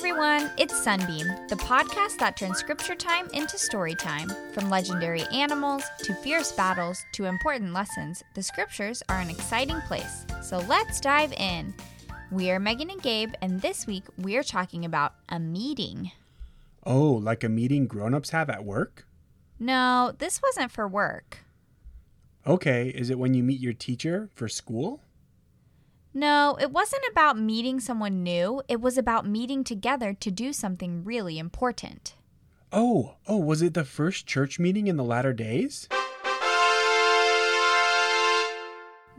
everyone, it's Sunbeam, the podcast that turns scripture time into story time. From legendary animals to fierce battles to important lessons, the scriptures are an exciting place. So let's dive in. We are Megan and Gabe, and this week we are talking about a meeting. Oh, like a meeting grown-ups have at work? No, this wasn't for work. Okay, is it when you meet your teacher for school? No, it wasn't about meeting someone new. It was about meeting together to do something really important. Oh, oh, was it the first church meeting in the latter days?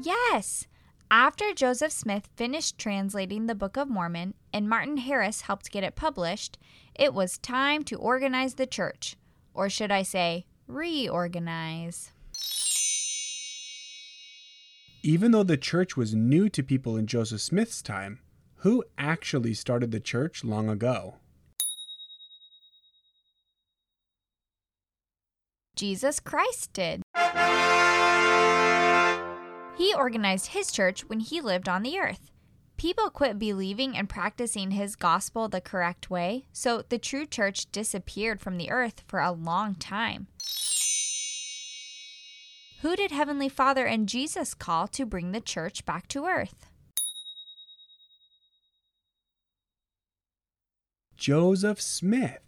Yes. After Joseph Smith finished translating the Book of Mormon and Martin Harris helped get it published, it was time to organize the church. Or should I say, reorganize. Even though the church was new to people in Joseph Smith's time, who actually started the church long ago? Jesus Christ did. He organized his church when he lived on the earth. People quit believing and practicing his gospel the correct way, so the true church disappeared from the earth for a long time. Who did Heavenly Father and Jesus call to bring the church back to earth? Joseph Smith.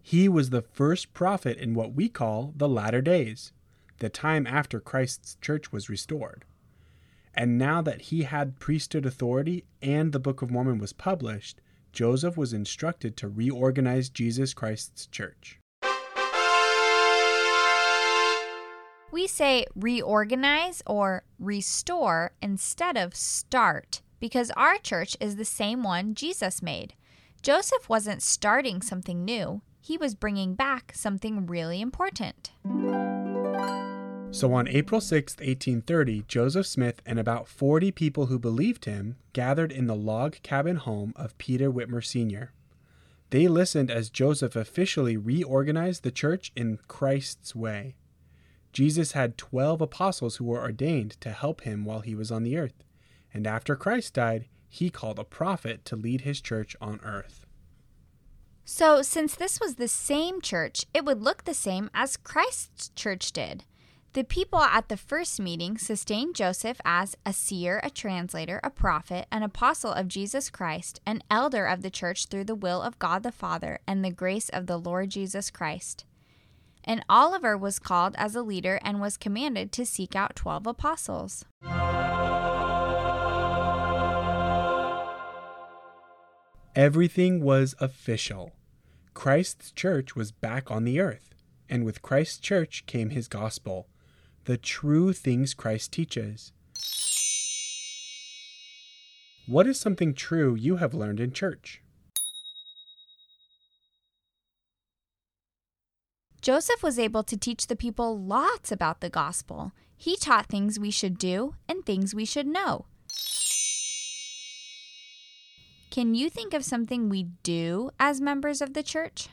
He was the first prophet in what we call the latter days, the time after Christ's church was restored. And now that he had priesthood authority and the Book of Mormon was published, Joseph was instructed to reorganize Jesus Christ's church. We say reorganize or restore instead of start because our church is the same one Jesus made. Joseph wasn't starting something new, he was bringing back something really important. So on April 6, 1830, Joseph Smith and about 40 people who believed him gathered in the log cabin home of Peter Whitmer Sr. They listened as Joseph officially reorganized the church in Christ's way. Jesus had 12 apostles who were ordained to help him while he was on the earth. And after Christ died, he called a prophet to lead his church on earth. So, since this was the same church, it would look the same as Christ's church did. The people at the first meeting sustained Joseph as a seer, a translator, a prophet, an apostle of Jesus Christ, an elder of the church through the will of God the Father and the grace of the Lord Jesus Christ. And Oliver was called as a leader and was commanded to seek out 12 apostles. Everything was official. Christ's church was back on the earth, and with Christ's church came his gospel, the true things Christ teaches. What is something true you have learned in church? Joseph was able to teach the people lots about the gospel. He taught things we should do and things we should know. Can you think of something we do as members of the church?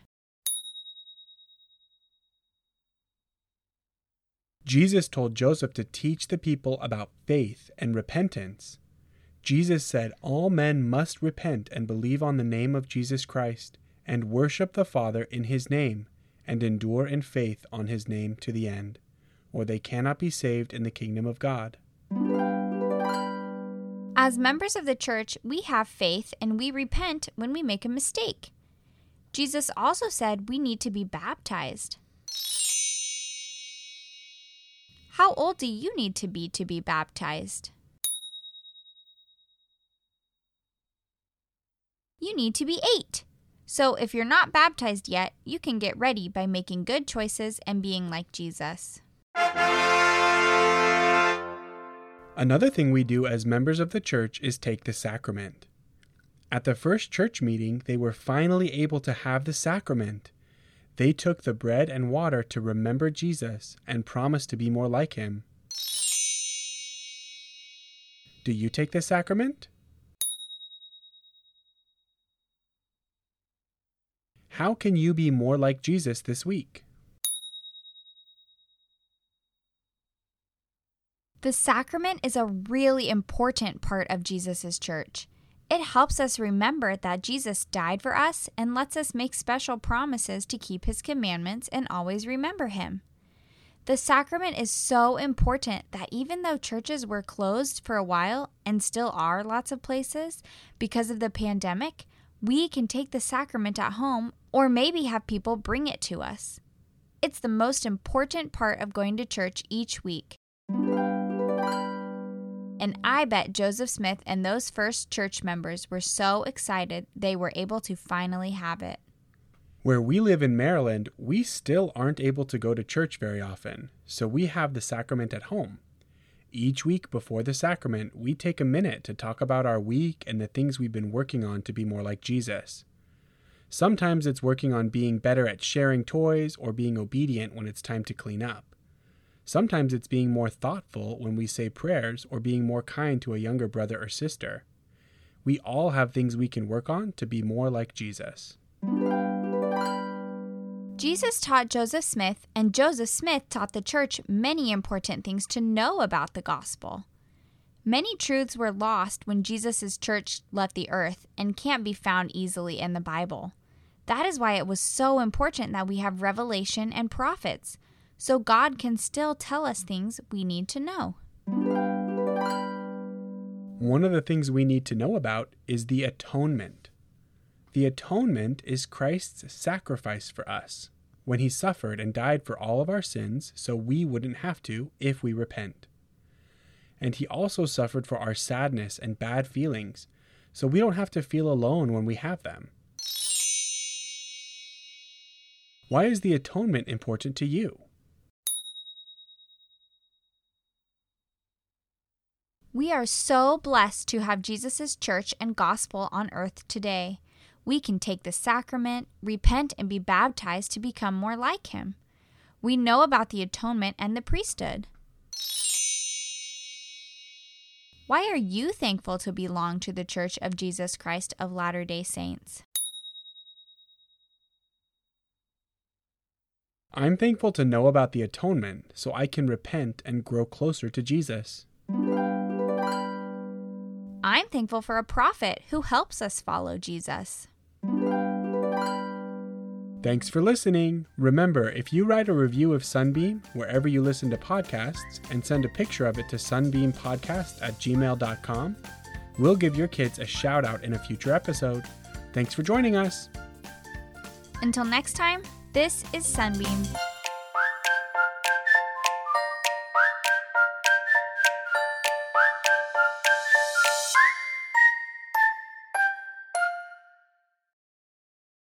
Jesus told Joseph to teach the people about faith and repentance. Jesus said all men must repent and believe on the name of Jesus Christ and worship the Father in his name and endure in faith on his name to the end, or they cannot be saved in the kingdom of God. As members of the church, we have faith and we repent when we make a mistake. Jesus also said we need to be baptized. How old do you need to be to be baptized? You need to be eight. So if you're not baptized yet, you can get ready by making good choices and being like Jesus. Another thing we do as members of the church is take the sacrament. At the first church meeting, they were finally able to have the sacrament. They took the bread and water to remember Jesus and promise to be more like him. Do you take the sacrament? How can you be more like Jesus this week? The sacrament is a really important part of Jesus' church. It helps us remember that Jesus died for us and lets us make special promises to keep his commandments and always remember him. The sacrament is so important that even though churches were closed for a while and still are lots of places because of the pandemic, we can take the sacrament at home or maybe have people bring it to us. It's the most important part of going to church each week. And I bet Joseph Smith and those first church members were so excited they were able to finally have it. Where we live in Maryland, we still aren't able to go to church very often, so we have the sacrament at home. Each week before the sacrament, we take a minute to talk about our week and the things we've been working on to be more like Jesus. Sometimes it's working on being better at sharing toys or being obedient when it's time to clean up. Sometimes it's being more thoughtful when we say prayers or being more kind to a younger brother or sister. We all have things we can work on to be more like Jesus. Jesus taught Joseph Smith, and Joseph Smith taught the church many important things to know about the gospel. Many truths were lost when Jesus' church left the earth and can't be found easily in the Bible. That is why it was so important that we have revelation and prophets so God can still tell us things we need to know. One of the things we need to know about is the atonement. The atonement is Christ's sacrifice for us when he suffered and died for all of our sins so we wouldn't have to if we repent. And he also suffered for our sadness and bad feelings so we don't have to feel alone when we have them. Why is the atonement important to you? We are so blessed to have Jesus' church and gospel on earth today. We can take the sacrament, repent, and be baptized to become more like him. We know about the atonement and the priesthood. Why are you thankful to belong to the Church of Jesus Christ of Latter day Saints? I'm thankful to know about the atonement so I can repent and grow closer to Jesus. I'm thankful for a prophet who helps us follow Jesus. Thanks for listening. Remember, if you write a review of Sunbeam wherever you listen to podcasts and send a picture of it to sunbeampodcast at gmail.com, we'll give your kids a shout out in a future episode. Thanks for joining us. Until next time, this is Sunbeam.